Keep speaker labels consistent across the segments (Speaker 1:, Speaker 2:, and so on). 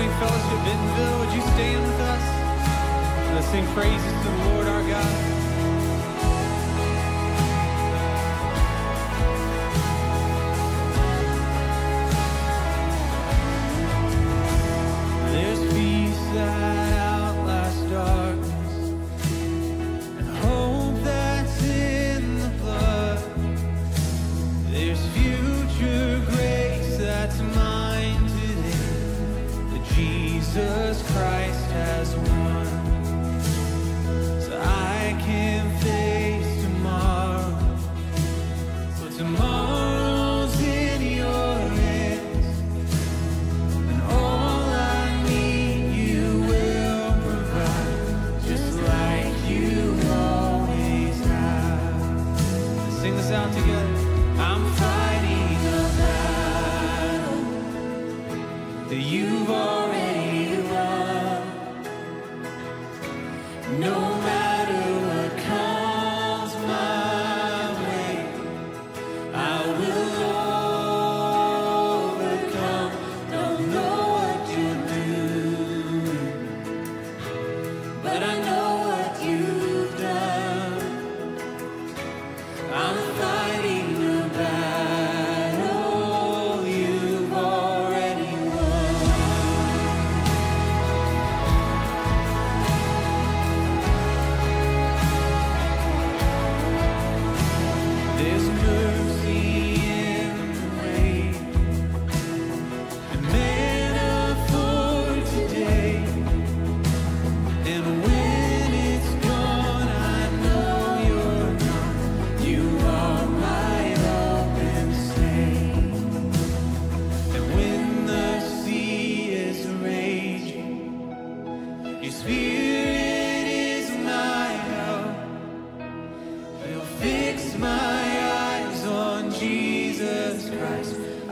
Speaker 1: Morning Fellowship Bentonville, would you stand with us? Let's sing praises to the Lord our God.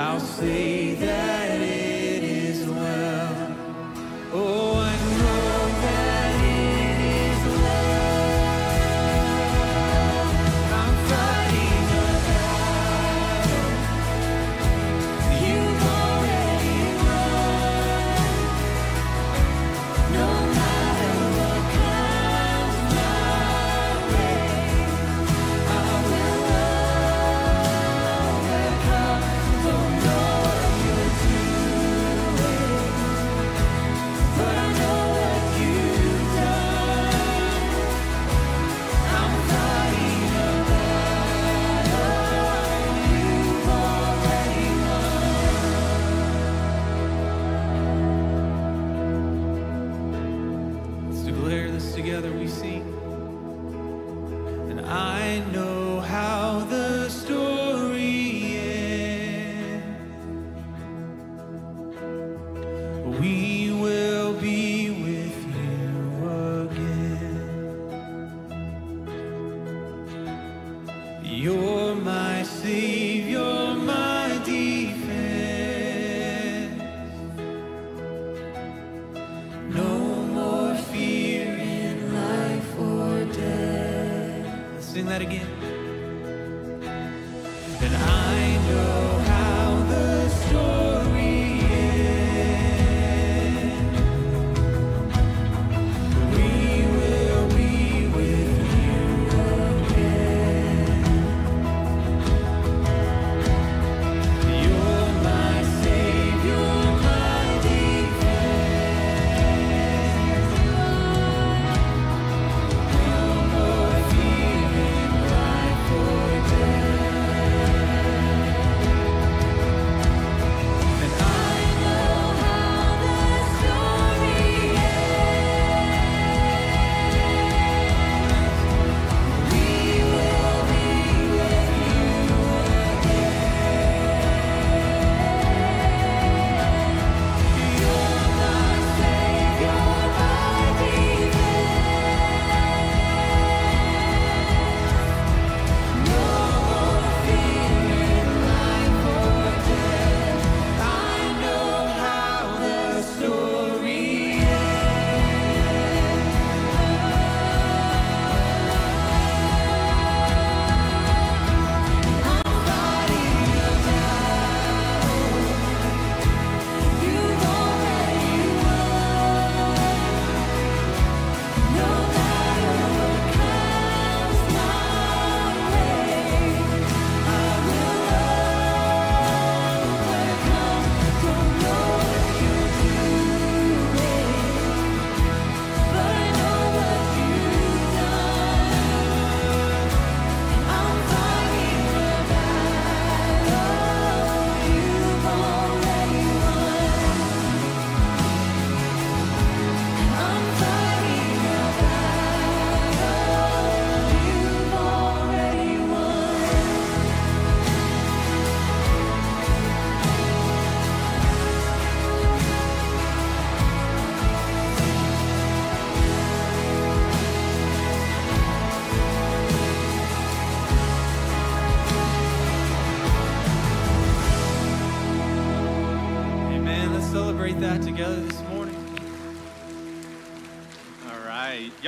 Speaker 1: I'll say that.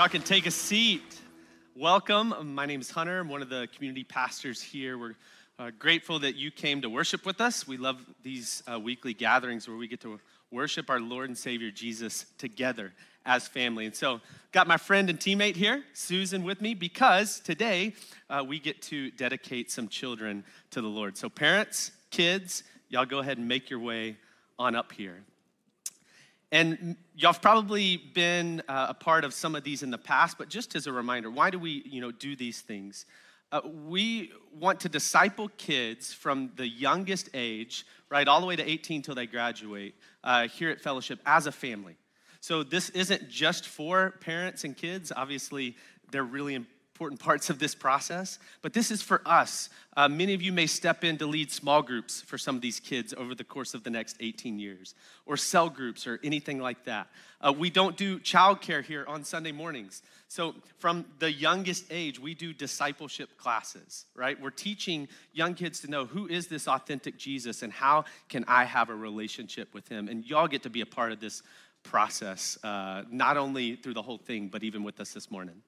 Speaker 2: Y'all can take a seat. Welcome. My name is Hunter. I'm one of the community pastors here. We're uh, grateful that you came to worship with us. We love these uh, weekly gatherings where we get to worship our Lord and Savior Jesus together as family. And so, got my friend and teammate here, Susan, with me because today uh, we get to dedicate some children to the Lord. So, parents, kids, y'all go ahead and make your way on up here. And y'all have probably been uh, a part of some of these in the past, but just as a reminder, why do we, you know, do these things? Uh, we want to disciple kids from the youngest age, right, all the way to 18 till they graduate, uh, here at Fellowship as a family. So this isn't just for parents and kids. Obviously, they're really important parts of this process, but this is for us. Uh, many of you may step in to lead small groups for some of these kids over the course of the next 18 years, or cell groups, or anything like that. Uh, we don't do childcare here on Sunday mornings. So, from the youngest age, we do discipleship classes, right? We're teaching young kids to know who is this authentic Jesus and how can I have a relationship with him. And y'all get to be a part of this process, uh, not only through the whole thing, but even with us this morning.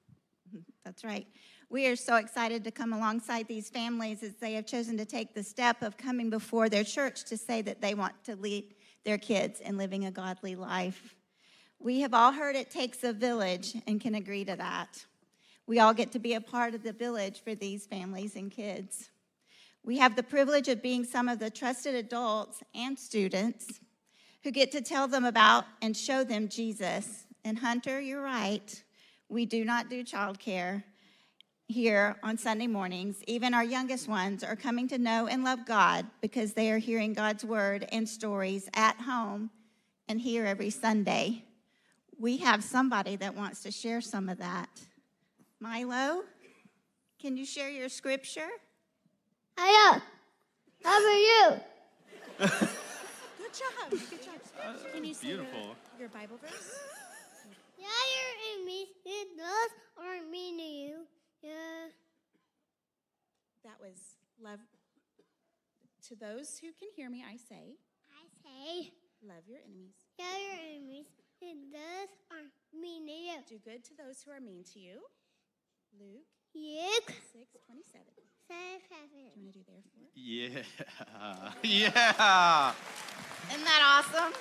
Speaker 3: That's right. We are so excited to come alongside these families as they have chosen to take the step of coming before their church to say that they want to lead their kids in living a godly life. We have all heard it takes a village and can agree to that. We all get to be a part of the village for these families and kids. We have the privilege of being some of the trusted adults and students who get to tell them about and show them Jesus. And Hunter, you're right. We do not do childcare here on Sunday mornings. Even our youngest ones are coming to know and love God because they are hearing God's word and stories at home and here every Sunday. We have somebody that wants to share some of that. Milo, can you share your scripture?
Speaker 4: Hiya. How are you?
Speaker 3: Good job. Good job. Can you say
Speaker 2: Beautiful.
Speaker 3: Your, your Bible verse?
Speaker 4: Yeah, you're in. It does aren't mean to you. Yeah.
Speaker 3: That was love. To those who can hear me, I say,
Speaker 4: I say,
Speaker 3: love your enemies.
Speaker 4: yeah, your enemies. It does aren't mean to you.
Speaker 3: Do good to those who are mean to you. Luke
Speaker 4: Yuck.
Speaker 3: 6 27.
Speaker 4: Say
Speaker 3: Do you want to do therefore?
Speaker 2: Yeah. Yeah.
Speaker 3: Isn't that awesome?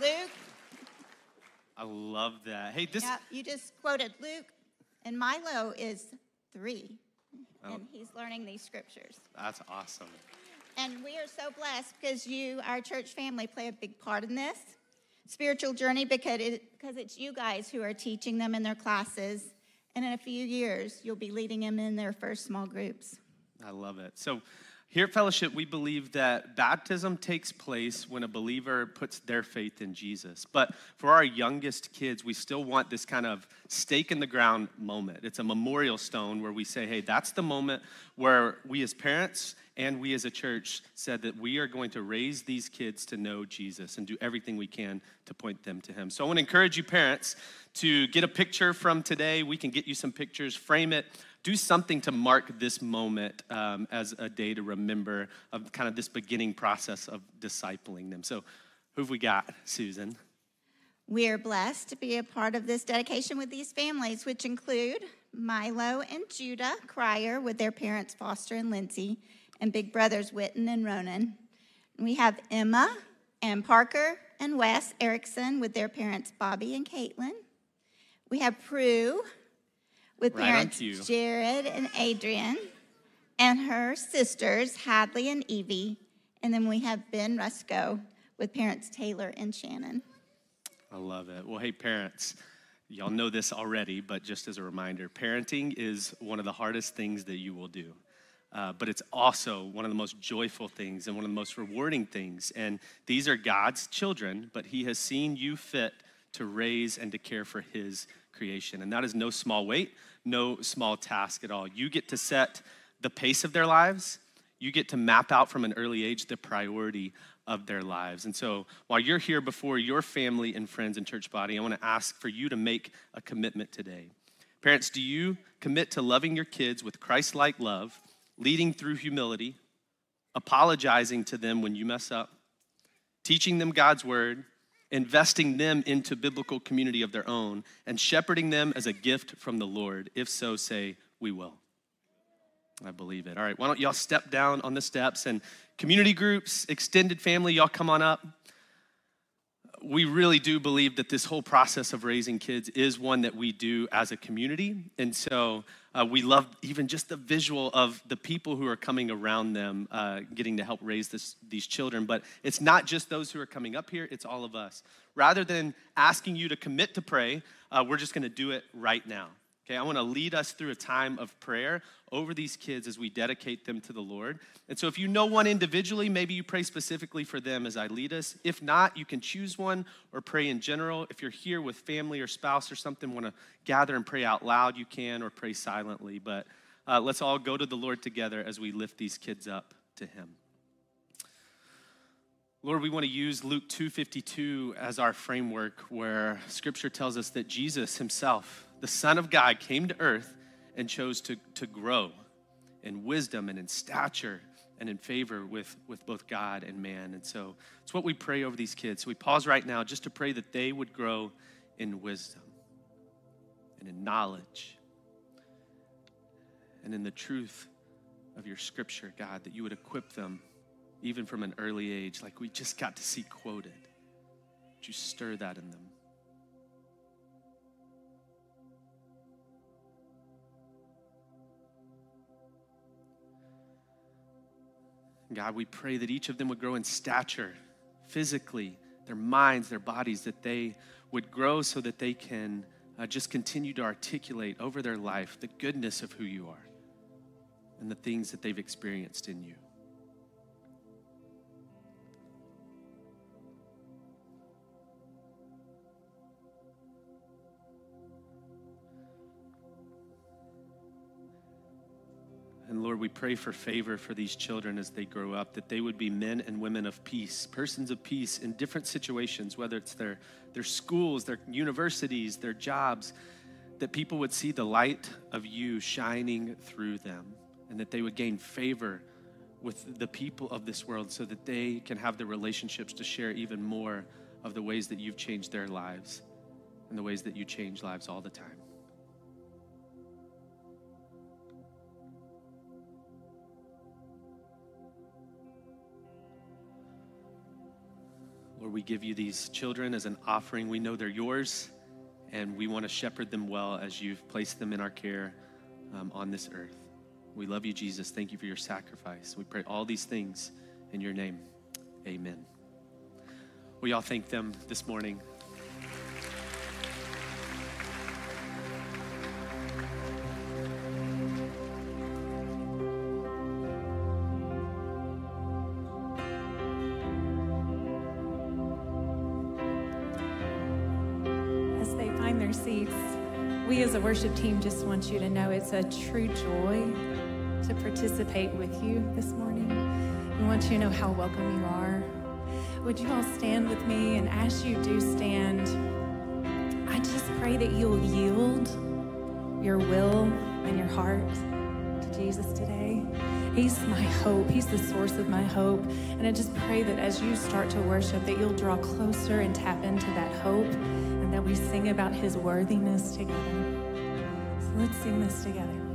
Speaker 3: Luke,
Speaker 2: I love that. Hey, this.
Speaker 3: yeah, you just quoted Luke, and Milo is three,
Speaker 2: Oh.
Speaker 3: and he's learning these scriptures.
Speaker 2: That's awesome.
Speaker 3: And we are so blessed because you, our church family, play a big part in this spiritual journey because, it, because it's you guys who are teaching them in their classes. And in a few years, you'll be leading them in their first small groups.
Speaker 2: I love it. So, here at Fellowship, we believe that baptism takes place when a believer puts their faith in Jesus. But for our youngest kids, we still want this kind of stake in the ground moment. It's a memorial stone where we say, hey, that's the moment where we as parents and we as a church said that we are going to raise these kids to know Jesus and do everything we can to point them to him. So I want to encourage you, parents, to get a picture from today. We can get you some pictures, frame it, do something to mark this moment um, as a day to remember of kind of this beginning process of discipling them. So, who have we got, Susan?
Speaker 3: We are blessed to be a part of this dedication with these families, which include Milo and Judah Cryer with their parents Foster and Lindsay, and big brothers Witten and Ronan. We have Emma and Parker and Wes Erickson with their parents Bobby and Caitlin. We have Prue with
Speaker 2: Right
Speaker 3: parents. Jared and Adrian, and her sisters Hadley and Evie. And then we have Ben Rusco with parents Taylor and Shannon.
Speaker 2: I love it. Well, hey, parents, y'all know this already, but just as a reminder, parenting is one of the hardest things that you will do. Uh, but it's also one of the most joyful things and one of the most rewarding things. And these are God's children, but He has seen you fit to raise and to care for His creation. And that is no small weight, no small task at all. You get to set the pace of their lives, you get to map out from an early age the priority of their lives. And so while you're here before your family and friends and church body, I want to ask for you to make a commitment today. Parents, do you commit to loving your kids with Christ like love, leading through humility, apologizing to them when you mess up, teaching them God's word, investing them into biblical community of their own, and shepherding them as a gift from the Lord? If so, say, We will. I believe it. All right, why don't y'all step down on the steps and community groups, extended family, y'all come on up we really do believe that this whole process of raising kids is one that we do as a community. And so uh, we love even just the visual of the people who are coming around them, uh, getting to help raise this, these children. But it's not just those who are coming up here, it's all of us. Rather than asking you to commit to pray, uh, we're just gonna do it right now. Okay, I want to lead us through a time of prayer over these kids as we dedicate them to the Lord. And so, if you know one individually, maybe you pray specifically for them as I lead us. If not, you can choose one or pray in general. If you're here with family or spouse or something, want to gather and pray out loud, you can, or pray silently. But uh, let's all go to the Lord together as we lift these kids up to Him. Lord, we want to use Luke 2:52 as our framework where scripture tells us that Jesus himself the Son of God came to earth and chose to, to grow in wisdom and in stature and in favor with, with both God and man. And so it's what we pray over these kids. So we pause right now just to pray that they would grow in wisdom and in knowledge and in the truth of your scripture, God, that you would equip them even from an early age, like we just got to see quoted. Would you stir that in them? God, we pray that each of them would grow in stature, physically, their minds, their bodies, that they would grow so that they can uh, just continue to articulate over their life the goodness of who you are and the things that they've experienced in you. And Lord, we pray for favor for these children as they grow up, that they would be men and women of peace, persons of peace in different situations, whether it's their, their schools, their universities, their jobs, that people would see the light of you shining through them, and that they would gain favor with the people of this world so that they can have the relationships to share even more of the ways that you've changed their lives and the ways that you change lives all the time. We give you these children as an offering. We know they're yours, and we want to shepherd them well as you've placed them in our care um, on this earth. We love you, Jesus. Thank you for your sacrifice. We pray all these things in your name. Amen. We all thank them this morning.
Speaker 5: Worship team just wants you to know it's a true joy to participate with you this morning. We want you to know how welcome you are. Would you all stand with me? And as you do stand, I just pray that you'll yield your will and your heart to Jesus today. He's my hope. He's the source of my hope. And I just pray that as you start to worship, that you'll draw closer and tap into that hope and that we sing about his worthiness together. Let's sing this together.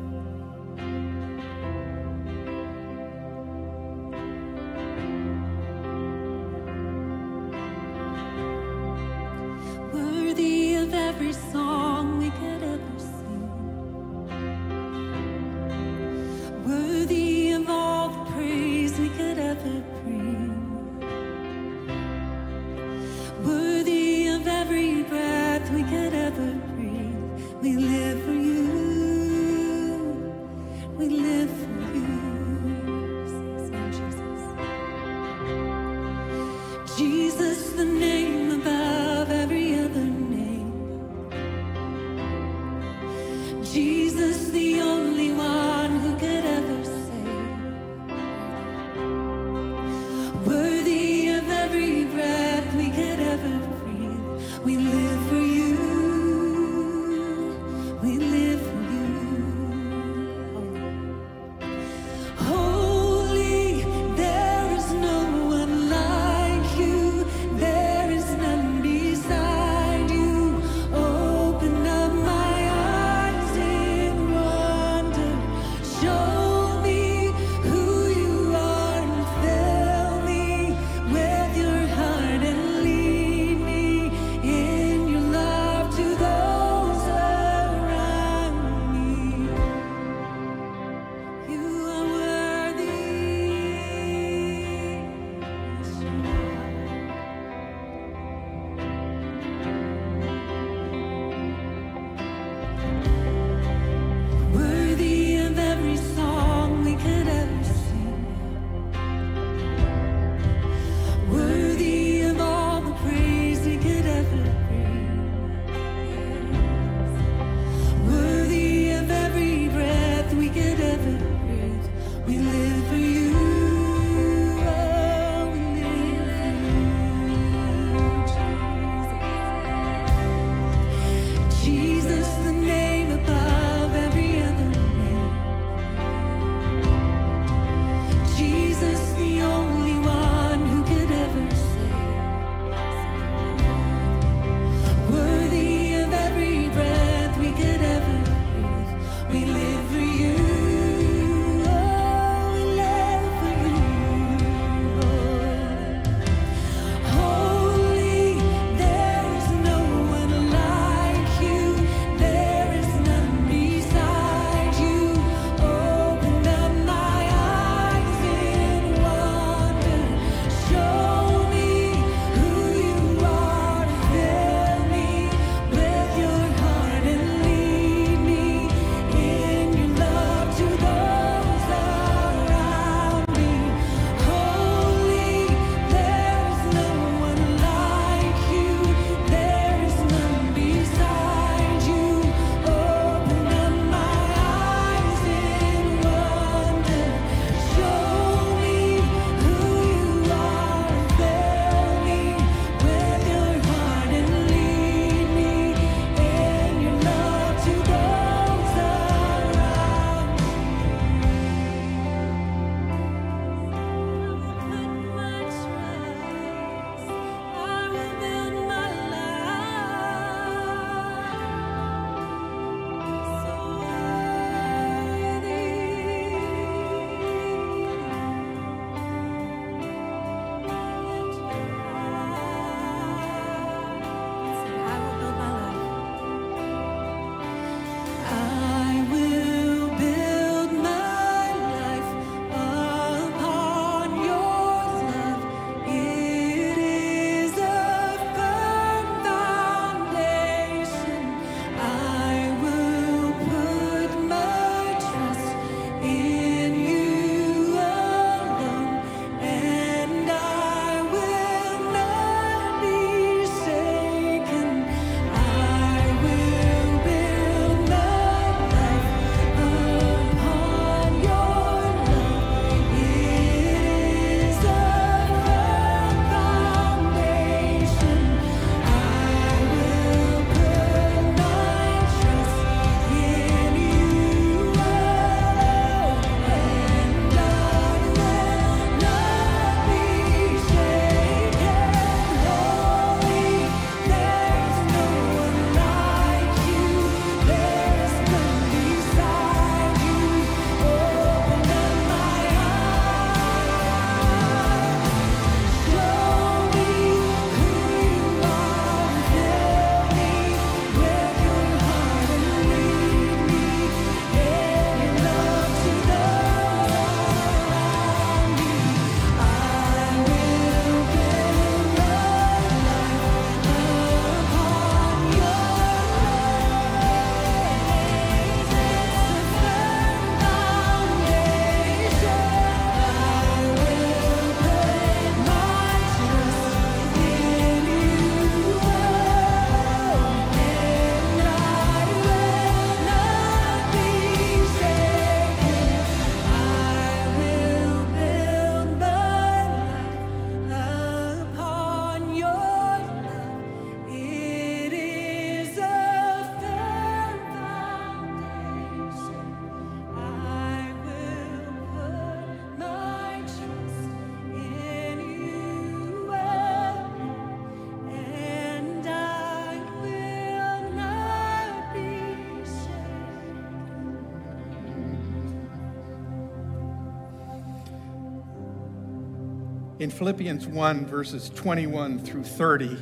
Speaker 6: In Philippians 1, verses 21 through 30,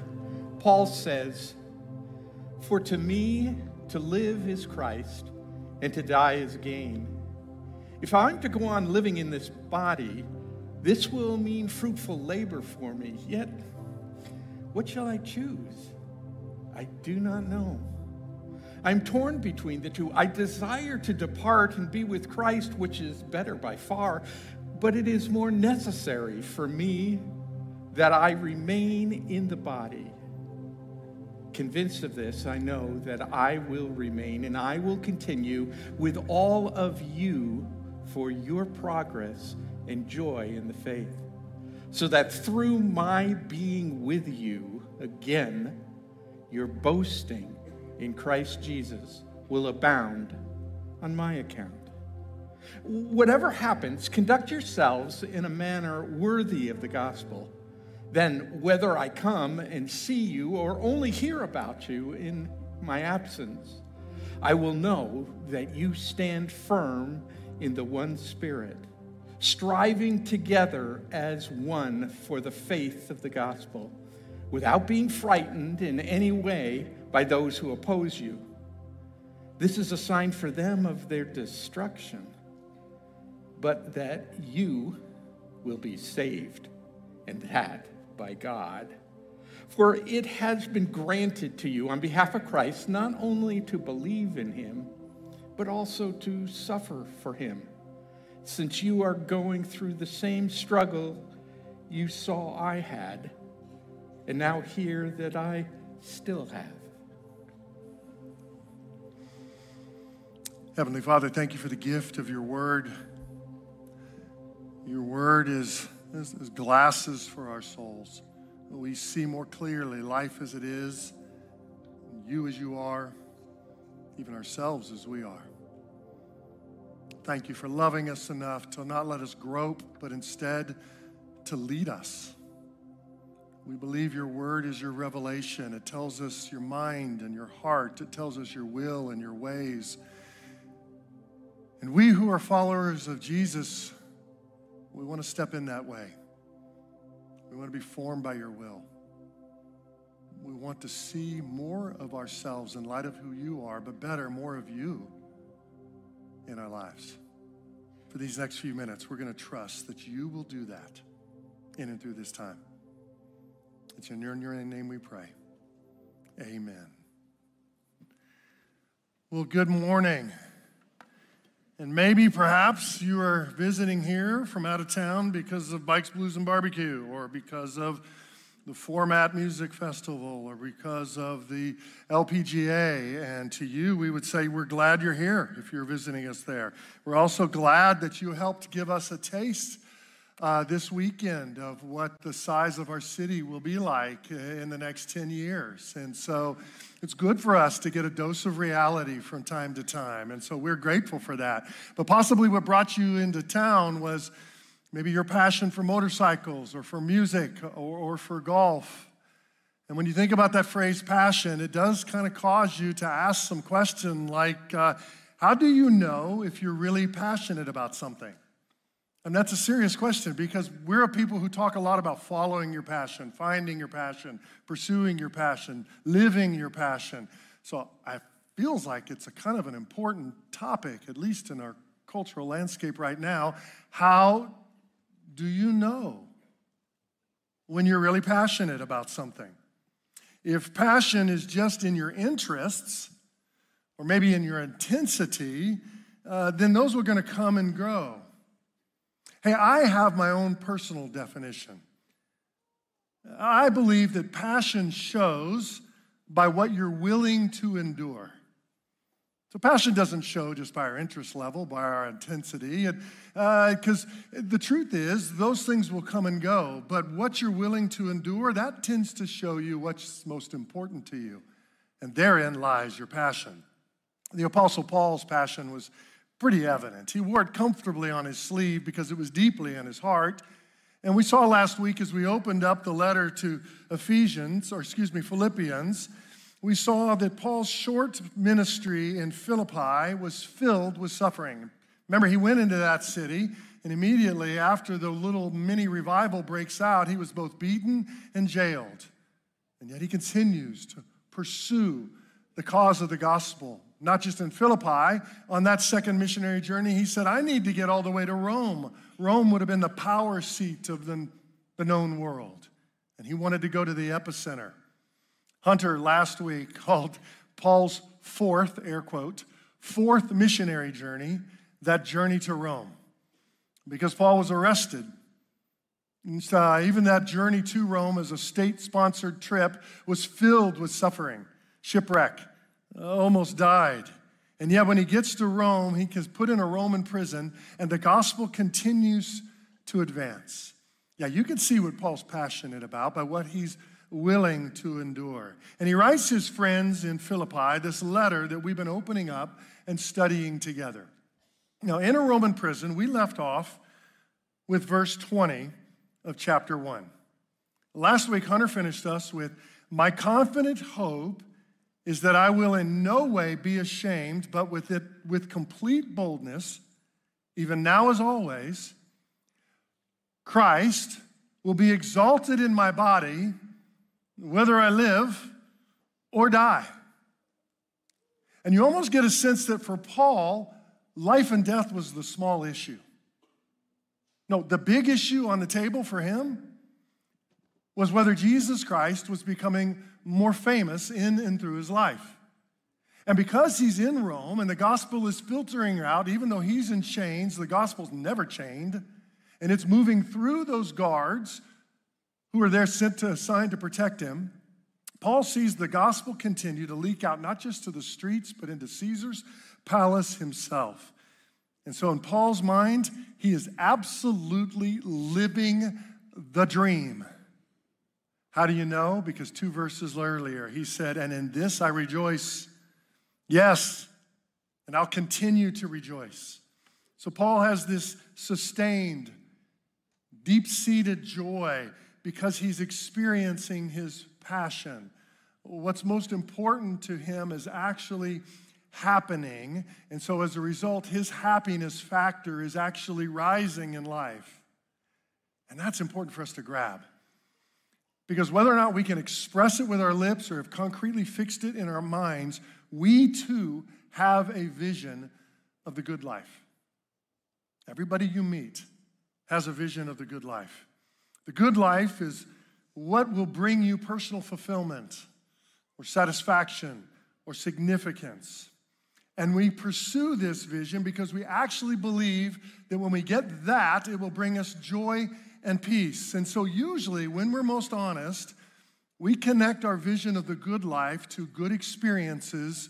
Speaker 6: Paul says, For to me to live is Christ, and to die is gain. If I'm to go on living in this body, this will mean fruitful labor for me. Yet, what shall I choose? I do not know. I'm torn between the two. I desire to depart and be with Christ, which is better by far, but it is more necessary for me that I remain in the body. Convinced of this, I know that I will remain and I will continue with all of you for your progress and joy in the faith, so that through my being with you again, your boasting in Christ Jesus will abound on my account. Whatever happens, conduct yourselves in a manner worthy of the gospel. Then, whether I come and see you or only hear about you in my absence, I will know that you stand firm in the one Spirit, striving together as one for the faith of the gospel, without being frightened in any way by those who oppose you. This is a sign for them of their destruction, but that you will be saved, and that by God. For it has been granted to you on behalf of Christ not only to believe in him, but also to suffer for him, since you are going through the same struggle you saw I had, and now hear that I still have.
Speaker 7: Heavenly Father, thank you for the gift of your word. Your word is, is, is glasses for our souls. We see more clearly life as it is, you as you are, even ourselves as we are. Thank you for loving us enough to not let us grope, but instead to lead us. We believe your word is your revelation. It tells us your mind and your heart, it tells us your will and your ways. And we who are followers of Jesus, we want to step in that way. We want to be formed by your will. We want to see more of ourselves in light of who you are, but better, more of you in our lives. For these next few minutes, we're going to trust that you will do that in and through this time. It's in your, in your name we pray. Amen. Well, good morning. And maybe perhaps you are visiting here from out of town because of Bikes, Blues, and Barbecue, or because of the Format Music Festival, or because of the LPGA. And to you, we would say we're glad you're here if you're visiting us there. We're also glad that you helped give us a taste uh, this weekend of what the size of our city will be like in the next 10 years. And so it's good for us to get a dose of reality from time to time. And so we're grateful for that. But possibly what brought you into town was maybe your passion for motorcycles or for music or, or for golf. And when you think about that phrase passion, it does kind of cause you to ask some question like, uh, how do you know if you're really passionate about something? And that's a serious question because we're a people who talk a lot about following your passion, finding your passion, pursuing your passion, living your passion. So it feels like it's a kind of an important topic, at least in our cultural landscape right now. How do you know when you're really passionate about something? If passion is just in your interests, or maybe in your intensity, uh, then those are going to come and grow. Hey, I have my own personal definition. I believe that passion shows by what you're willing to endure. So, passion doesn't show just by our interest level, by our intensity, because uh, the truth is, those things will come and go. But what you're willing to endure, that tends to show you what's most important to you. And therein lies your passion. The Apostle Paul's passion was pretty evident. He wore it comfortably on his sleeve because it was deeply in his heart. And we saw last week as we opened up the letter to Ephesians, or excuse me, Philippians, we saw that Paul's short ministry in Philippi was filled with suffering. Remember, he went into that city And immediately after the little mini revival breaks out, he was both beaten and jailed. And yet he continues to pursue the cause of the gospel, not just in Philippi. On that second missionary journey, he said, I need to get all the way to Rome. Rome would have been the power seat of the, the known world. And he wanted to go to the epicenter. Hunter last week called Paul's fourth, air quote, fourth missionary journey, that journey to Rome because Paul was arrested. And, uh, even that journey to Rome as a state sponsored trip was filled with suffering, shipwreck, almost died. And yet, when he gets to Rome, he gets put in a Roman prison, and the gospel continues to advance. Yeah, you can see what Paul's passionate about by what he's willing to endure. And he writes his friends in Philippi this letter that we've been opening up and studying together. Now, in a Roman prison, we left off with verse 20 of chapter 1. Last week, Hunter finished us with My confident hope is that I will in no way be ashamed, but with it with complete boldness, even now as always, Christ will be exalted in my body, whether I live or die. And you almost get a sense that for Paul, life and death was the small issue. No, the big issue on the table for him was whether Jesus Christ was becoming more famous in and through his life. And because he's in Rome and the gospel is filtering out, even though he's in chains, the gospel's never chained, and it's moving through those guards who are there sent to assigned to protect him. Paul sees the gospel continue to leak out not just to the streets, but into Caesar's palace himself. And so, in Paul's mind, he is absolutely living the dream. How do you know? Because two verses earlier, he said, And in this I rejoice. Yes, and I'll continue to rejoice. So, Paul has this sustained, deep seated joy because he's experiencing his passion. What's most important to him is actually happening. And so as a result, his happiness factor is actually rising in life. And that's important for us to grab. Because whether or not we can express it with our lips or have concretely fixed it in our minds, we too have a vision of the good life. Everybody you meet has a vision of the good life. The good life is what will bring you personal fulfillment or satisfaction or significance. And we pursue this vision because we actually believe that when we get that, it will bring us joy and peace. And so, usually, when we're most honest, we connect our vision of the good life to good experiences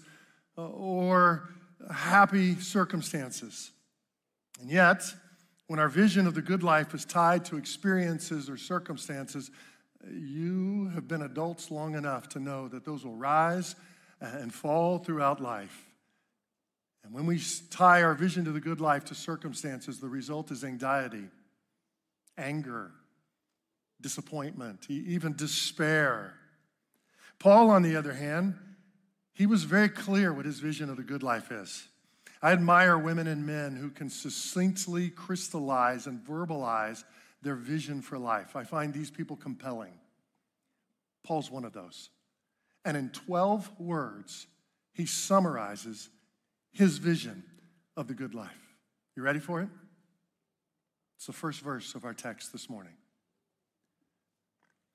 Speaker 7: uh, or happy circumstances. And yet, when our vision of the good life is tied to experiences or circumstances, you have been adults long enough to know that those will rise and fall throughout life. And when we tie our vision to the good life to circumstances, the result is anxiety, anger, disappointment, even despair. Paul, on the other hand, he was very clear what his vision of the good life is. I admire women and men who can succinctly crystallize and verbalize their vision for life. I find these people compelling. Paul's one of those. And in 12 words, he summarizes his vision of the good life. You ready for it? It's the first verse of our text this morning.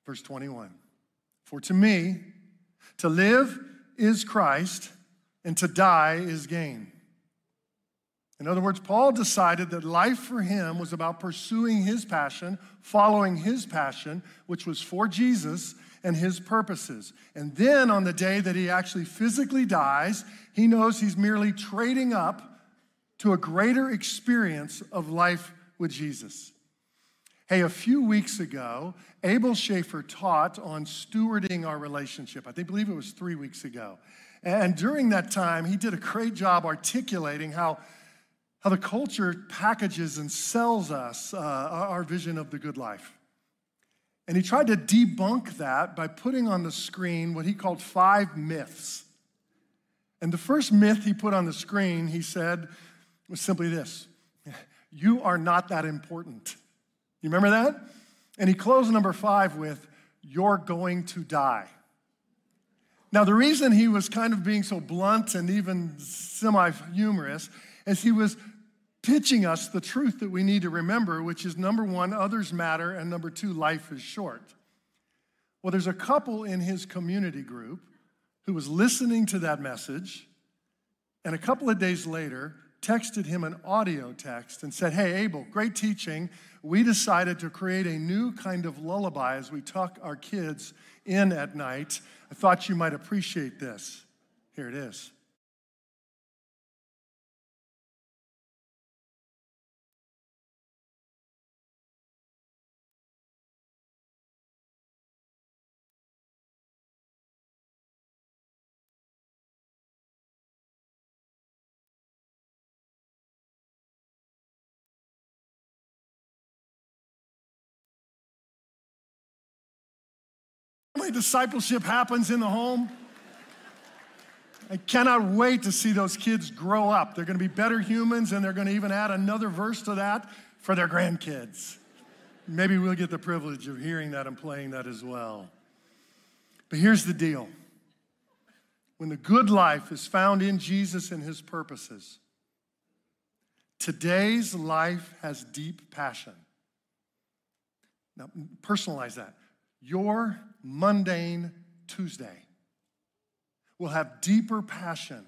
Speaker 7: Verse 21 For to me, to live is Christ, and to die is gain. In other words, Paul decided that life for him was about pursuing his passion, following his passion, which was for Jesus and his purposes. And then on the day that he actually physically dies, he knows he's merely trading up to a greater experience of life with Jesus. Hey, a few weeks ago, Abel Schaefer taught on stewarding our relationship. I think, believe it was three weeks ago. And during that time, he did a great job articulating how, how the culture packages and sells us uh, our vision of the good life. And he tried to debunk that by putting on the screen what he called five myths. And the first myth he put on the screen, he said, was simply this You are not that important. You remember that? And he closed number five with, You're going to die. Now, the reason he was kind of being so blunt and even semi humorous is he was pitching us the truth that we need to remember, which is number one, others matter, and number two, life is short. Well, there's a couple in his community group who was listening to that message, and a couple of days later, texted him an audio text and said, Hey, Abel, great teaching. We decided to create a new kind of lullaby as we tuck our kids in at night. I thought you might appreciate this. Here it is. Family discipleship happens in the home. I cannot wait to see those kids grow up. They're going to be better humans, and they're going to even add another verse to that for their grandkids. Maybe we'll get the privilege of hearing that and playing that as well. But here's the deal when the good life is found in Jesus and his purposes, today's life has deep passion. Now, personalize that. Your mundane Tuesday will have deeper passion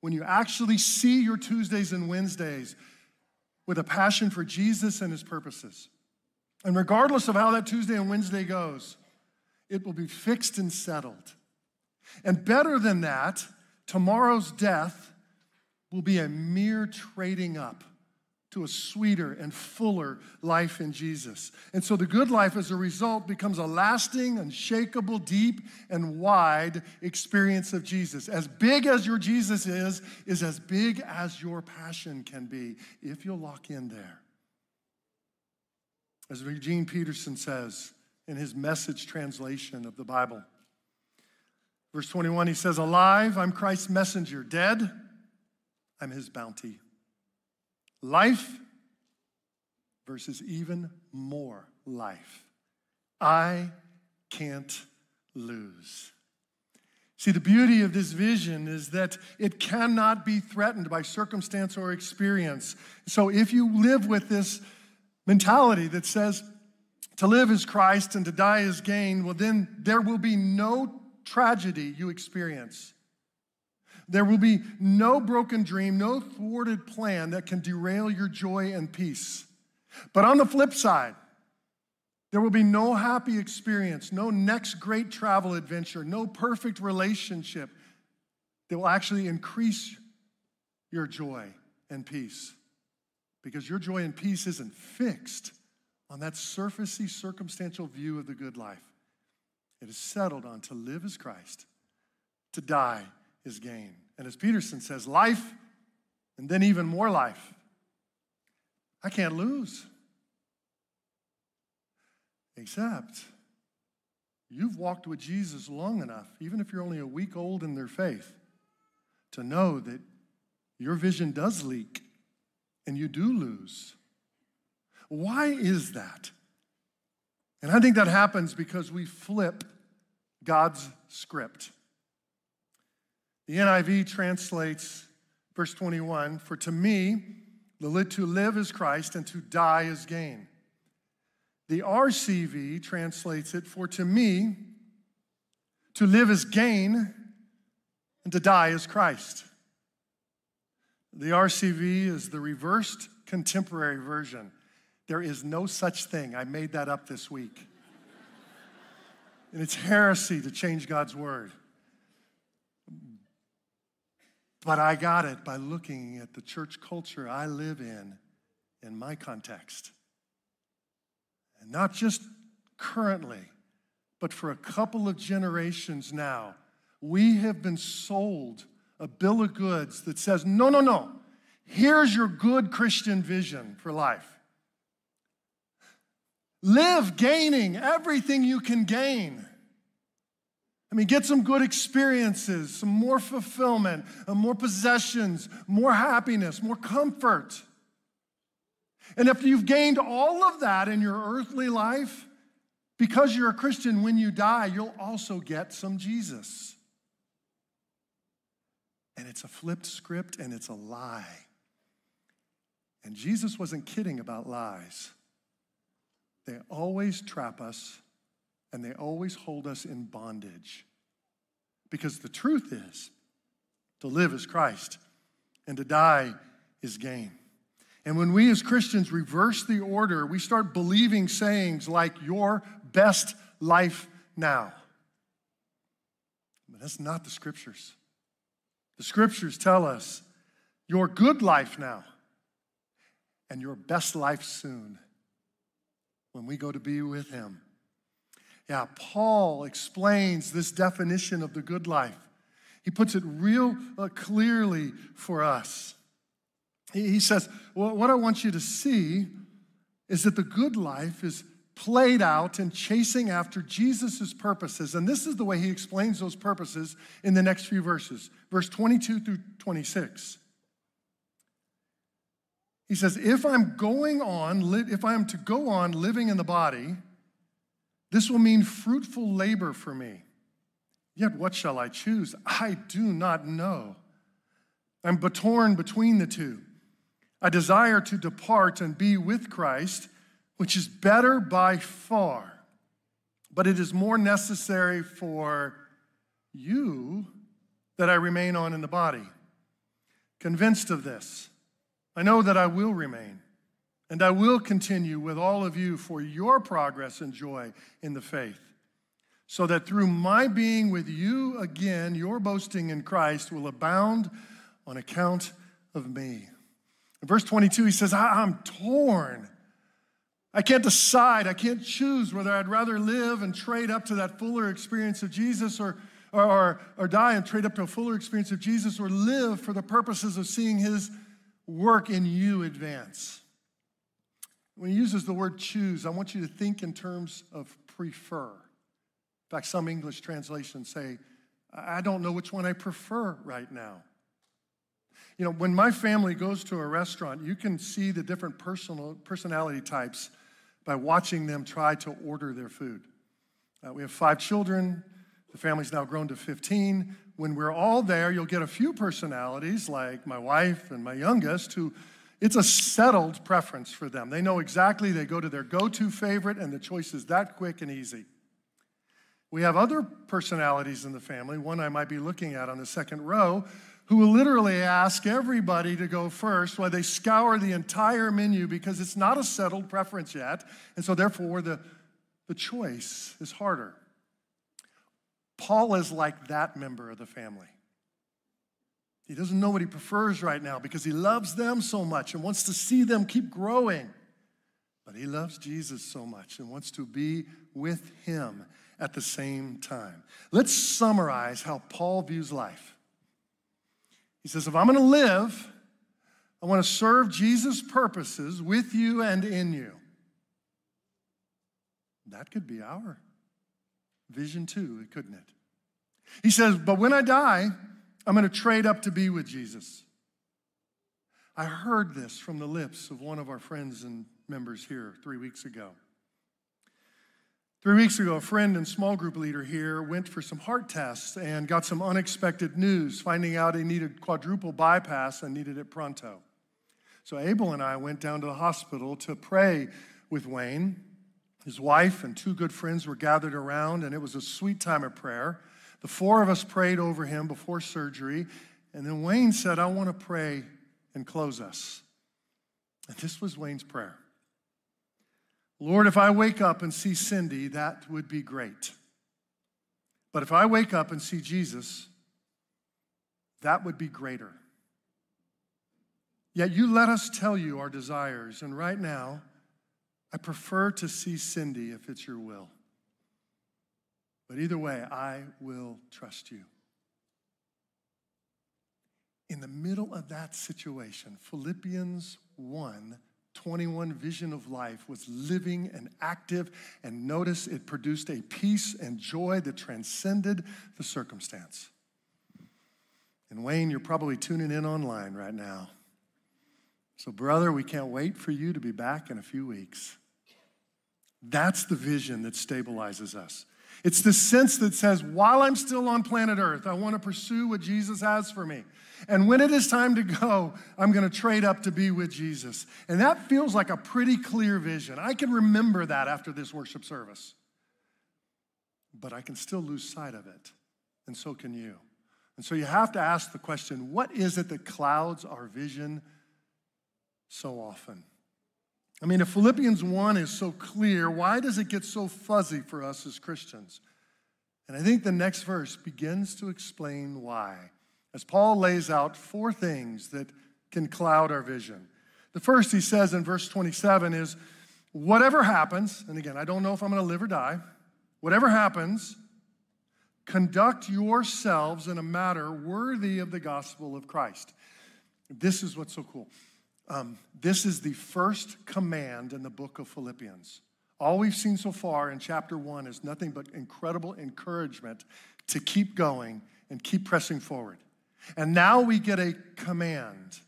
Speaker 7: when you actually see your Tuesdays and Wednesdays with a passion for Jesus and his purposes. And regardless of how that Tuesday and Wednesday goes, it will be fixed and settled. And better than that, tomorrow's death will be a mere trading up to a sweeter and fuller life in Jesus. And so the good life, as a result, becomes a lasting, unshakable, deep, and wide experience of Jesus. As big as your Jesus is, is as big as your passion can be if you'll lock in there. As Eugene Peterson says in his message translation of the Bible, verse 21, he says, Alive, I'm Christ's messenger. Dead, I'm his bounty. Life versus even more life. I can't lose. See, the beauty of this vision is that it cannot be threatened by circumstance or experience. So if you live with this mentality that says to live is Christ and to die is gain, well, then there will be no tragedy you experience there will be no broken dream, no thwarted plan that can derail your joy and peace. But on the flip side, there will be no happy experience, no next great travel adventure, no perfect relationship that will actually increase your joy and peace. Because your joy and peace isn't fixed on that surfacey, circumstantial view of the good life. It is settled on to live as Christ, to die is gain. And as Peterson says, life and then even more life. I can't lose. Except you've walked with Jesus long enough, even if you're only a week old in their faith, to know that your vision does leak and you do lose. Why is that? And I think that happens because we flip God's script. The NIV translates verse 21 For to me, to live is Christ, and to die is gain. The RCV translates it For to me, to live is gain, and to die is Christ. The RCV is the reversed contemporary version. There is no such thing. I made that up this week. and it's heresy to change God's word. But I got it by looking at the church culture I live in, in my context. And not just currently, but for a couple of generations now, we have been sold a bill of goods that says, no, no, no, here's your good Christian vision for life. Live gaining everything you can gain. I mean, get some good experiences, some more fulfillment, uh, more possessions, more happiness, more comfort. And if you've gained all of that in your earthly life, because you're a Christian, when you die, you'll also get some Jesus. And it's a flipped script and it's a lie. And Jesus wasn't kidding about lies. They always trap us and they always hold us in bondage. Because the truth is, to live is Christ and to die is gain. And when we as Christians reverse the order, we start believing sayings like, your best life now. But that's not the scriptures. The scriptures tell us your good life now and your best life soon when we go to be with Him. Yeah, Paul explains this definition of the good life. He puts it real uh, clearly for us. He, says, well, What I want you to see is that the good life is played out in chasing after Jesus' purposes. And this is the way he explains those purposes in the next few verses, verse 22 through 26. He says, If I'm going on, if I am to go on living in the body, this will mean fruitful labor for me. Yet what shall I choose? I do not know. I'm torn between the two. I desire to depart and be with Christ, which is better by far. But it is more necessary for you that I remain on in the body. Convinced of this, I know that I will remain and I will continue with all of you for your progress and joy in the faith, so that through my being with you again, your boasting in Christ will abound on account of me. In verse 22, he says, I'm torn. I can't decide. I can't choose whether I'd rather live and trade up to that fuller experience of Jesus or, or, or, or die and trade up to a fuller experience of Jesus or live for the purposes of seeing his work in you advance. When he uses the word choose, I want you to think in terms of prefer. In fact, some English translations say, I don't know which one I prefer right now. You know, when my family goes to a restaurant, you can see the different personal, personality types by watching them try to order their food. Uh, we have five children. The family's now grown to 15. When we're all there, you'll get a few personalities, like my wife and my youngest, who it's a settled preference for them. They know exactly, they go to their go to favorite, and the choice is that quick and easy. We have other personalities in the family, one I might be looking at on the second row, who will literally ask everybody to go first while they scour the entire menu because it's not a settled preference yet. And so, therefore, the, the choice is harder. Paul is like that member of the family. He doesn't know what he prefers right now because he loves them so much and wants to see them keep growing. But he loves Jesus so much and wants to be with him at the same time. Let's summarize how Paul views life. He says, If I'm going to live, I want to serve Jesus' purposes with you and in you. That could be our vision too, couldn't it? He says, But when I die, I'm going to trade up to be with Jesus. I heard this from the lips of one of our friends and members here three weeks ago. Three weeks ago, a friend and small group leader here went for some heart tests and got some unexpected news, finding out he needed quadruple bypass and needed it pronto. So Abel and I went down to the hospital to pray with Wayne. His wife and two good friends were gathered around, and it was a sweet time of prayer. The four of us prayed over him before surgery, and then Wayne said, I want to pray and close us. And this was Wayne's prayer Lord, if I wake up and see Cindy, that would be great. But if I wake up and see Jesus, that would be greater. Yet you let us tell you our desires, and right now, I prefer to see Cindy if it's your will. But either way, I will trust you. In the middle of that situation, Philippians 1 21 vision of life was living and active, and notice it produced a peace and joy that transcended the circumstance. And Wayne, you're probably tuning in online right now. So, brother, we can't wait for you to be back in a few weeks. That's the vision that stabilizes us. It's the sense that says, while I'm still on planet Earth, I want to pursue what Jesus has for me. And when it is time to go, I'm going to trade up to be with Jesus. And that feels like a pretty clear vision. I can remember that after this worship service. But I can still lose sight of it. And so can you. And so you have to ask the question what is it that clouds our vision so often? I mean, if Philippians 1 is so clear, why does it get so fuzzy for us as Christians? And I think the next verse begins to explain why, as Paul lays out four things that can cloud our vision. The first he says in verse 27 is, Whatever happens, and again, I don't know if I'm going to live or die, whatever happens, conduct yourselves in a manner worthy of the gospel of Christ. This is what's so cool. Um, this is the first command in the book of Philippians. All we've seen so far in chapter one is nothing but incredible encouragement to keep going and keep pressing forward. And now we get a command.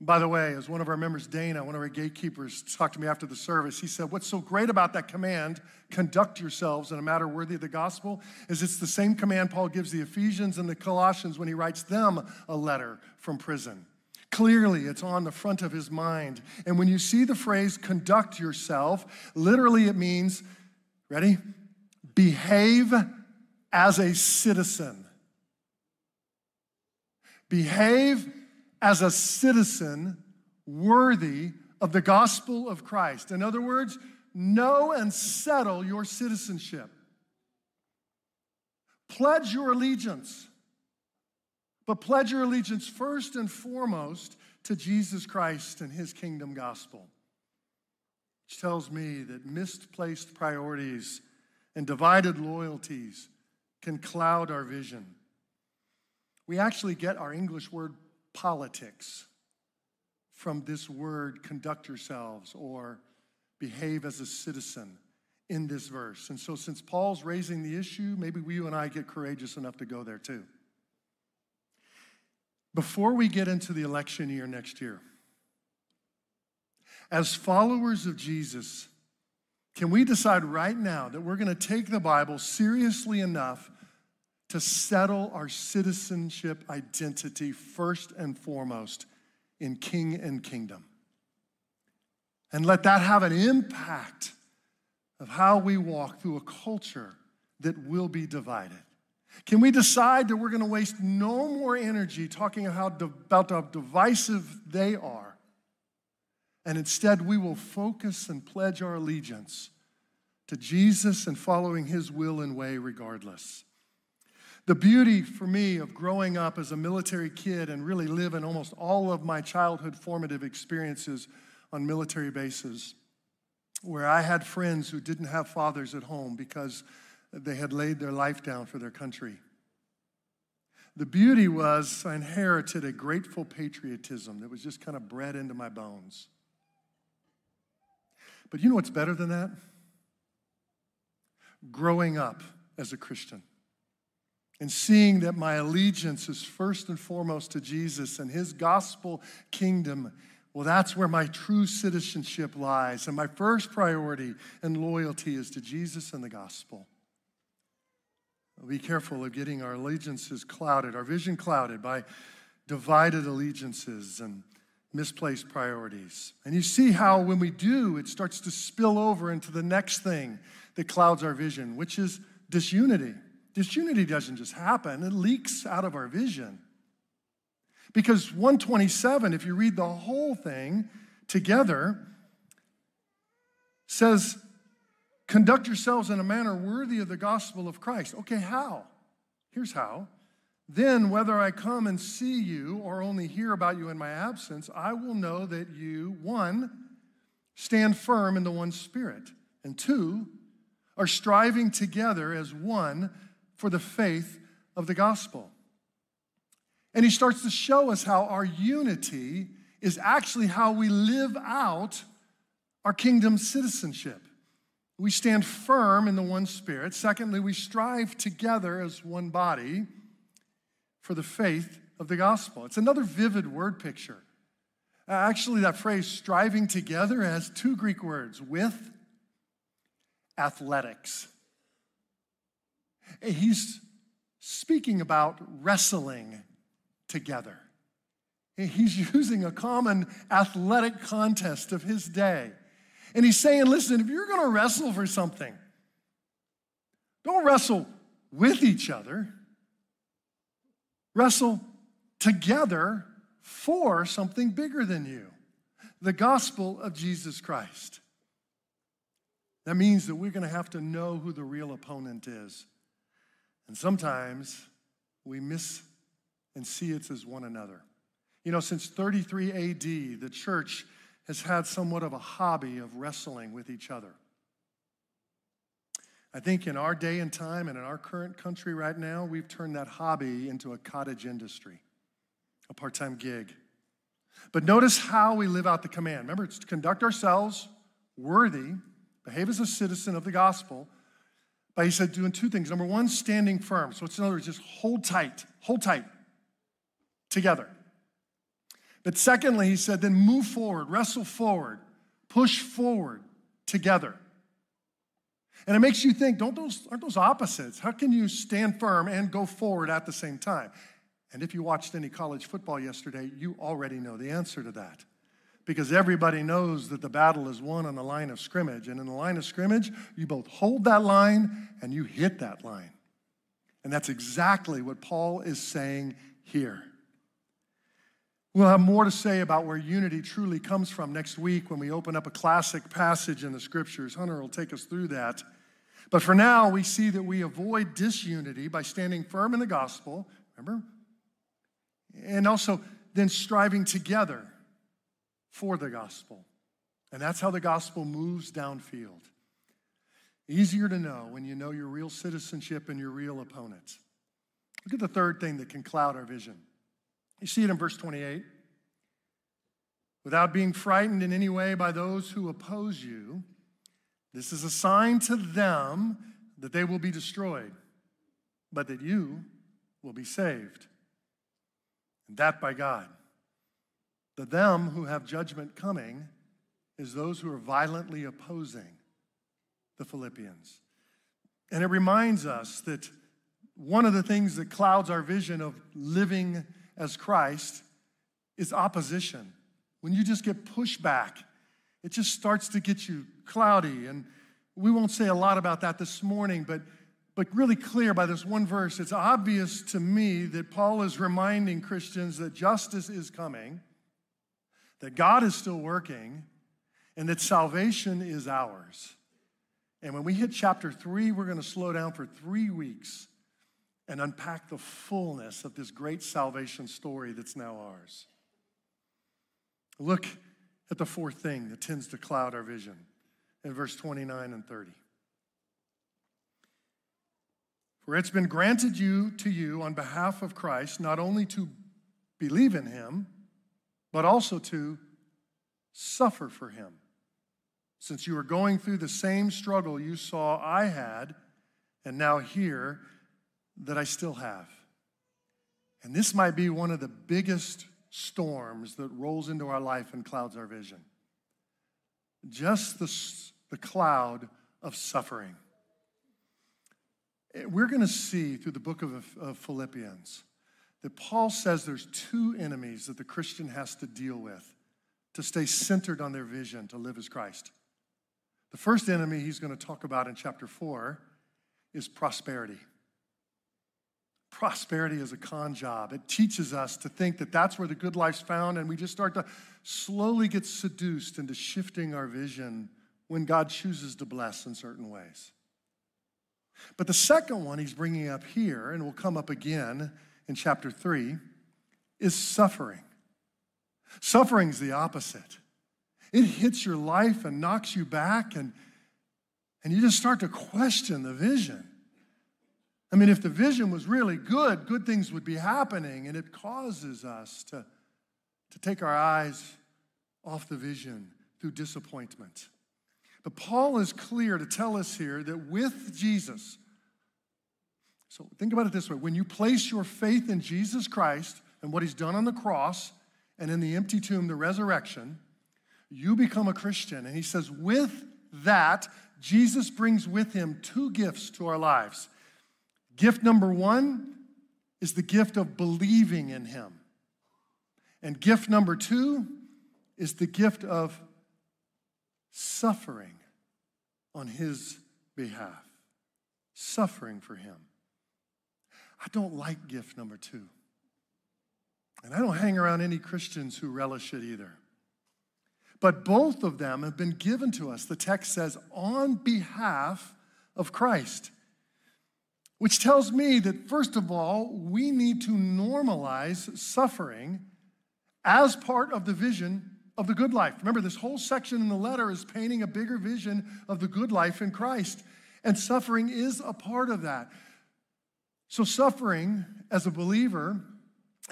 Speaker 7: By the way, as one of our members, Dana, one of our gatekeepers, talked to me after the service, he said, What's so great about that command, conduct yourselves in a matter worthy of the gospel, is it's the same command Paul gives the Ephesians and the Colossians when he writes them a letter from prison. Clearly, it's on the front of his mind. And when you see the phrase conduct yourself, literally it means, ready? Behave as a citizen. Behave as a citizen worthy of the gospel of Christ. In other words, know and settle your citizenship. Pledge your allegiance but pledge your allegiance first and foremost to Jesus Christ and his kingdom gospel. Which tells me that misplaced priorities and divided loyalties can cloud our vision. We actually get our English word politics from this word conduct yourselves or behave as a citizen in this verse. And so, since Paul's raising the issue, maybe we, you and I get courageous enough to go there too. Before we get into the election year next year, as followers of Jesus, can we decide right now that we're going to take the Bible seriously enough to settle our citizenship identity first and foremost in King and Kingdom? And let that have an impact of how we walk through a culture that will be divided. Can we decide that we're going to waste no more energy talking about how divisive they are? And instead, we will focus and pledge our allegiance to Jesus and following his will and way regardless. The beauty for me of growing up as a military kid and really living almost all of my childhood formative experiences on military bases, where I had friends who didn't have fathers at home because they had laid their life down for their country. The beauty was I inherited a grateful patriotism that was just kind of bred into my bones. But you know what's better than that? Growing up as a Christian and seeing that my allegiance is first and foremost to Jesus and his gospel kingdom. Well, that's where my true citizenship lies. And my first priority and loyalty is to Jesus and the gospel. Be careful of getting our allegiances clouded, our vision clouded by divided allegiances and misplaced priorities. And you see how when we do, it starts to spill over into the next thing that clouds our vision, which is disunity. Disunity doesn't just happen, it leaks out of our vision. Because 127, if you read the whole thing together, says Conduct yourselves in a manner worthy of the gospel of Christ. Okay, how? Here's how. Then, whether I come and see you or only hear about you in my absence, I will know that you, one, stand firm in the one spirit, and two, are striving together as one for the faith of the gospel. And he starts to show us how our unity is actually how we live out our kingdom citizenship. We stand firm in the one spirit. Secondly, we strive together as one body for the faith of the gospel. It's another vivid word picture. Uh, Actually, that phrase, striving together, has two Greek words with athletics. He's speaking about wrestling together. He's using a common athletic contest of his day. And he's saying, listen, if you're going to wrestle for something, don't wrestle with each other, wrestle together for something bigger than you the gospel of Jesus Christ. That means that we're going to have to know who the real opponent is. And sometimes we miss and see it as one another. You know, since 33 AD, the church has had somewhat of a hobby of wrestling with each other. I think in our day and time and in our current country right now, we've turned that hobby into a cottage industry, a part time gig. But notice how we live out the command. Remember, it's to conduct ourselves worthy, behave as a citizen of the gospel. But he said doing two things. Number one, standing firm. So it's in other words, just hold tight, hold tight together. But secondly, he said, then move forward, wrestle forward, push forward together. And it makes you think, don't those, aren't those opposites? How can you stand firm and go forward at the same time? And if you watched any college football yesterday, you already know the answer to that. Because everybody knows that the battle is won on the line of scrimmage. And in the line of scrimmage, you both hold that line and you hit that line. And that's exactly what Paul is saying here. We'll have more to say about where unity truly comes from next week when we open up a classic passage in the scriptures. Hunter will take us through that. But for now, we see that we avoid disunity by standing firm in the gospel, remember? And also then striving together for the gospel. And that's how the gospel moves downfield. Easier to know when you know your real citizenship and your real opponent. Look at the third thing that can cloud our vision. You see it in verse 28. Without being frightened in any way by those who oppose you, this is a sign to them that they will be destroyed, but that you will be saved. And that by God. The them who have judgment coming is those who are violently opposing the Philippians. And it reminds us that one of the things that clouds our vision of living as Christ is opposition. When you just get pushed back, it just starts to get you cloudy. And we won't say a lot about that this morning, but, but really clear by this one verse, it's obvious to me that Paul is reminding Christians that justice is coming, that God is still working, and that salvation is ours. And when we hit chapter three, we're going to slow down for three weeks and unpack the fullness of this great salvation story that's now ours. Look at the fourth thing that tends to cloud our vision in verse 29 and 30. For it's been granted you to you on behalf of Christ not only to believe in him, but also to suffer for him. Since you are going through the same struggle you saw I had, and now hear that I still have. And this might be one of the biggest storms that rolls into our life and clouds our vision. Just the, the cloud of suffering. Eh, We're going to see through the book of, of Philippians that Paul says there's two enemies that the Christian has to deal with to stay centered on their vision to live as Christ. The first enemy he's going to talk about in chapter 4 is prosperity. Prosperity is a con job. It teaches us to think that that's where the good life's found, and we just start to slowly get seduced into shifting our vision when God chooses to bless in certain ways. But the second one he's bringing up here, and will come up again in chapter 3, is suffering. Suffering's the opposite. It hits your life and knocks you back, and, and you just start to question the vision. I mean, if the vision was really good, good things would be happening, and it causes us to, to take our eyes off the vision through disappointment. But Paul is clear to tell us here that with Jesus, so think about it this way when you place your faith in Jesus Christ and what he's done on the cross, and in the empty tomb, the resurrection, you become a Christian. And he says, with that, Jesus brings with him two gifts to our lives. Gift number one is the gift of believing in him. And gift number two is the gift of suffering on his behalf, suffering for him. I don't like gift number two. And I don't hang around any Christians who relish it either. But both of them have been given to us, the text says, on behalf of Christ. Which tells me that, first of all, we need to normalize suffering as part of the vision of the good life. Remember, this whole section in the letter is painting a bigger vision of the good life in Christ, and suffering is a part of that. So, suffering as a believer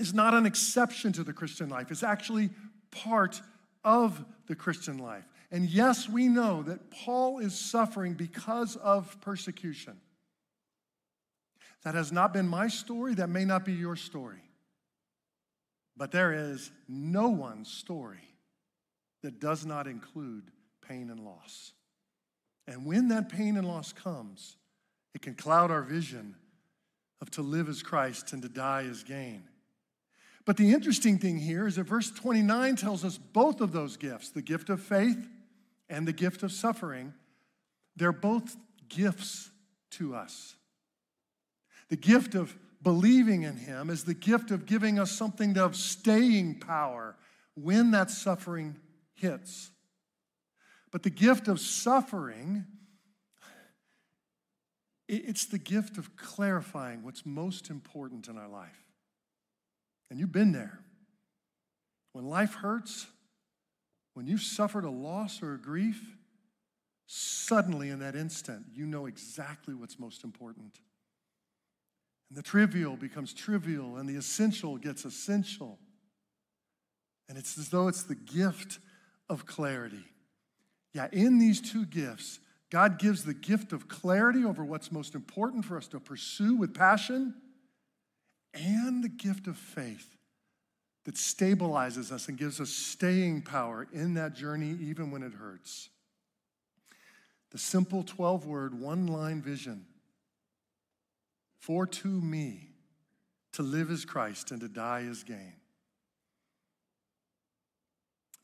Speaker 7: is not an exception to the Christian life, it's actually part of the Christian life. And yes, we know that Paul is suffering because of persecution. That has not been my story, that may not be your story. But there is no one's story that does not include pain and loss. And when that pain and loss comes, it can cloud our vision of to live as Christ and to die as gain. But the interesting thing here is that verse 29 tells us both of those gifts, the gift of faith and the gift of suffering, they're both gifts to us. The gift of believing in Him is the gift of giving us something of staying power when that suffering hits. But the gift of suffering, it's the gift of clarifying what's most important in our life. And you've been there. When life hurts, when you've suffered a loss or a grief, suddenly in that instant, you know exactly what's most important. And the trivial becomes trivial, and the essential gets essential. And it's as though it's the gift of clarity. Yeah, in these two gifts, God gives the gift of clarity over what's most important for us to pursue with passion and the gift of faith that stabilizes us and gives us staying power in that journey, even when it hurts. The simple 12 word, one line vision for to me to live as Christ and to die as gain.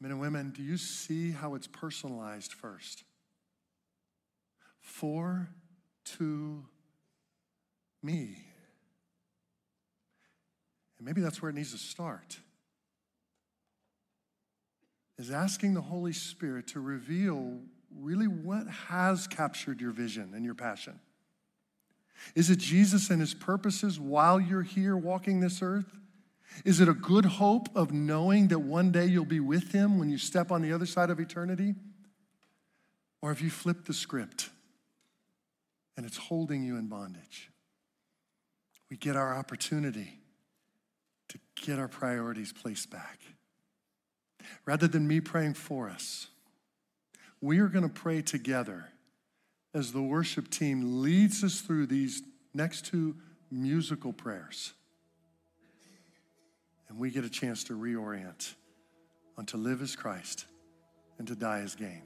Speaker 7: Men and women, do you see how it's personalized first? For to me. And maybe that's where it needs to start. Is asking the Holy Spirit to reveal really what has captured your vision and your passion. Is it Jesus and his purposes while you're here walking this earth? Is it a good hope of knowing that one day you'll be with him when you step on the other side of eternity? Or have you flipped the script and it's holding you in bondage? We get our opportunity to get our priorities placed back. Rather than me praying for us, we are going to pray together as the worship team leads us through these next two musical prayers. And we get a chance to reorient on to live as Christ and to die as gain.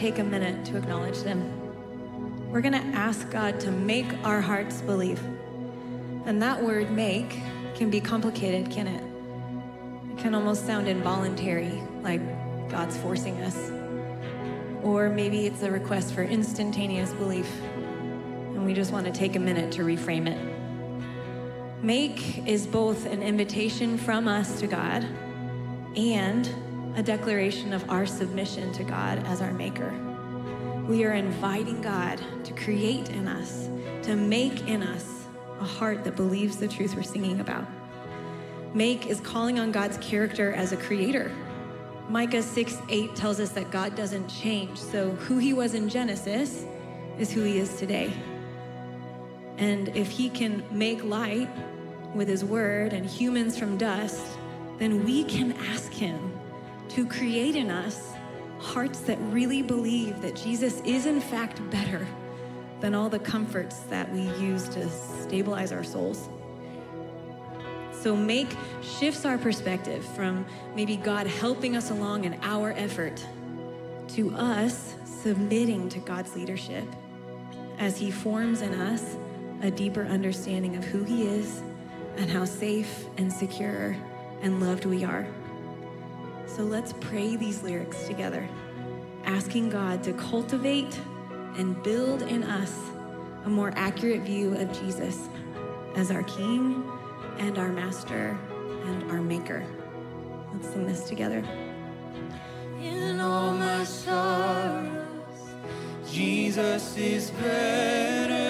Speaker 5: Take a minute to acknowledge them. We're going to ask God to make our hearts believe. And that word make can be complicated, can it? It can almost sound involuntary, like God's forcing us. Or maybe it's a request for instantaneous belief, and we just want to take a minute to reframe it. Make is both an invitation from us to God and a declaration of our submission to God as our maker. We are inviting God to create in us, to make in us a heart that believes the truth we're singing about. Make is calling on God's character as a creator. Micah 6 8 tells us that God doesn't change. So, who he was in Genesis is who he is today. And if he can make light with his word and humans from dust, then we can ask him to create in us hearts that really believe that Jesus is, in fact, better than all the comforts that we use to stabilize our souls. So, make shifts our perspective from maybe God helping us along in our effort to us submitting to God's leadership as He forms in us a deeper understanding of who He is and how safe and secure and loved we are. So let's pray these lyrics together, asking God to cultivate and build in us a more accurate view of Jesus as our King and our Master and our Maker. Let's sing this together.
Speaker 1: In all my sorrows, Jesus is better.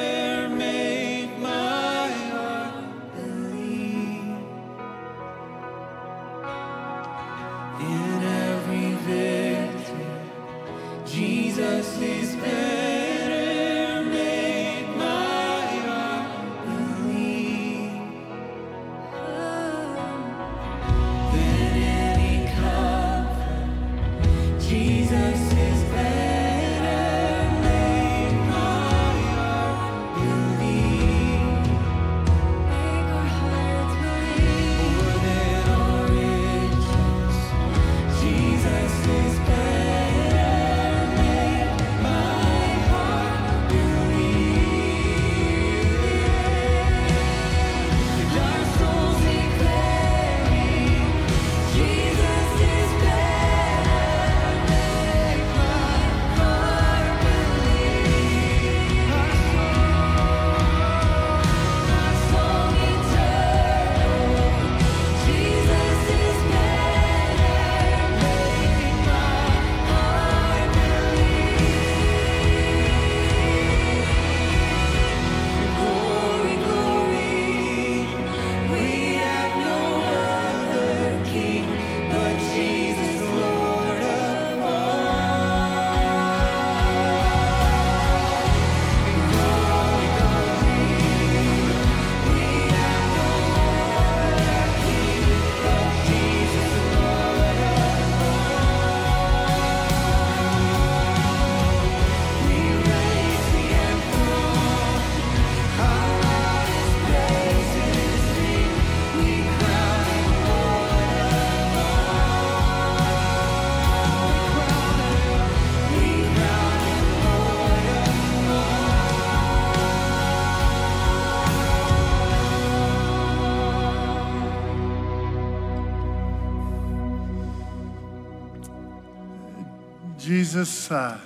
Speaker 1: Jesus,
Speaker 7: uh,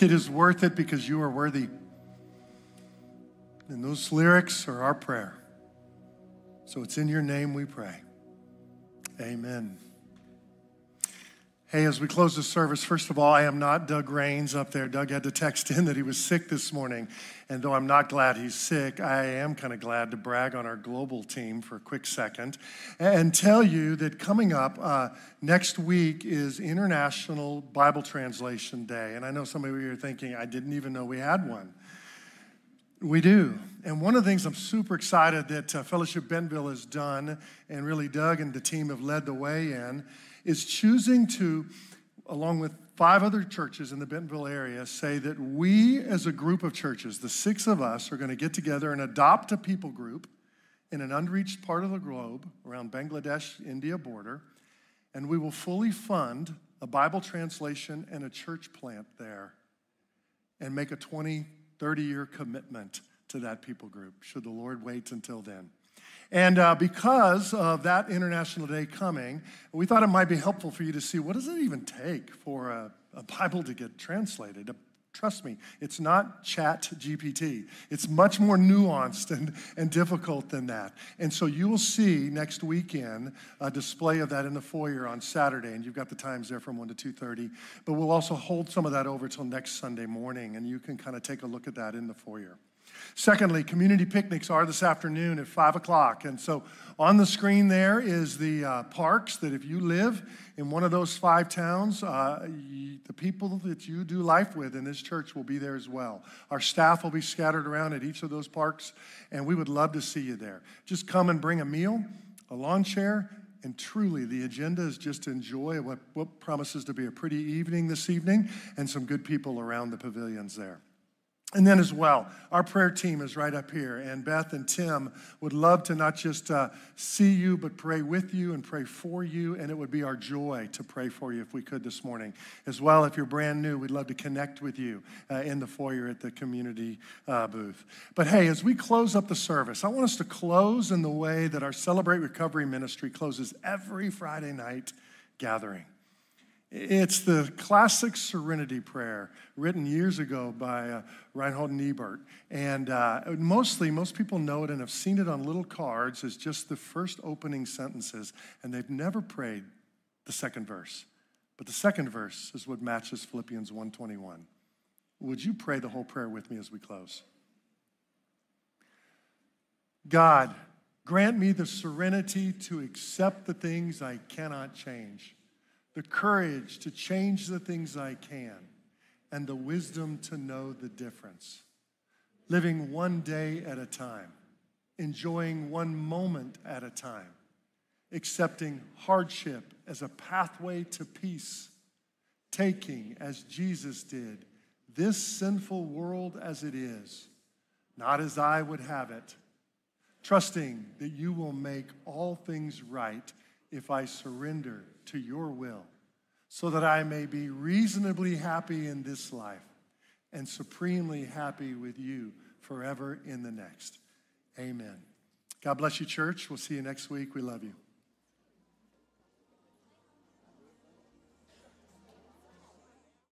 Speaker 7: it is worth it because you are worthy. And those lyrics are our prayer. So it's in your name we pray. Amen. Hey, as we close the service, first of all, I am not Doug Rains up there. Doug had to text in that he was sick this morning. And though I'm not glad he's sick, I am kind of glad to brag on our global team for a quick second and tell you that coming up uh, next week is International Bible Translation Day. And I know some of you are thinking, I didn't even know we had one. We do. And one of the things I'm super excited that uh, Fellowship Bentonville has done, and really Doug and the team have led the way in, is choosing to, along with five other churches in the Bentonville area, say that we as a group of churches, the six of us, are going to get together and adopt a people group in an unreached part of the globe around Bangladesh India border, and we will fully fund a Bible translation and a church plant there and make a 20, 30 year commitment to that people group, should the Lord wait until then. And uh, because of that International Day coming, we thought it might be helpful for you to see what does it even take for a, a Bible to get translated, Trust me, it's not ChatGPT. It's much more nuanced and, and difficult than that. And so you will see next weekend a display of that in the foyer on Saturday, and you've got the times there from 1 to 2.30. But we'll also hold some of that over till next Sunday morning, and you can kind of take a look at that in the foyer. Secondly, community picnics are this afternoon at 5 o'clock. And so on the screen there is the uh, parks that if you live in one of those five towns, uh, you, the people that you do life with in this church will be there as well. Our staff will be scattered around at each of those parks, and we would love to see you there. Just come and bring a meal, a lawn chair, and truly, the agenda is just to enjoy what, what promises to be a pretty evening this evening and some good people around the pavilions there. And then, as well, our prayer team is right up here. And Beth and Tim would love to not just uh, see you, but pray with you and pray for you. And it would be our joy to pray for you if we could this morning. As well, if you're brand new, we'd love to connect with you uh, in the foyer at the community uh, booth. But hey, as we close up the service, I want us to close in the way that our Celebrate Recovery ministry closes every Friday night gathering. It's the classic serenity prayer written years ago by uh, Reinhold Niebuhr. And uh, mostly, most people know it and have seen it on little cards as just the first opening sentences, and they've never prayed the second verse. But the second verse is what matches Philippians 1:21. Would you pray the whole prayer with me as we close? God, grant me the serenity to accept the things I cannot change the courage to change the things I can, and the wisdom to know the difference. Living one day at a time, enjoying one moment at a time, accepting hardship as a pathway to peace, taking, as Jesus did, this sinful world as it is, not as I would have it, trusting that you will make all things right if I surrender to your will, so that I may be reasonably happy in this life and supremely happy with you forever in the next. Amen. God bless you, church. We'll see you next week. We love you.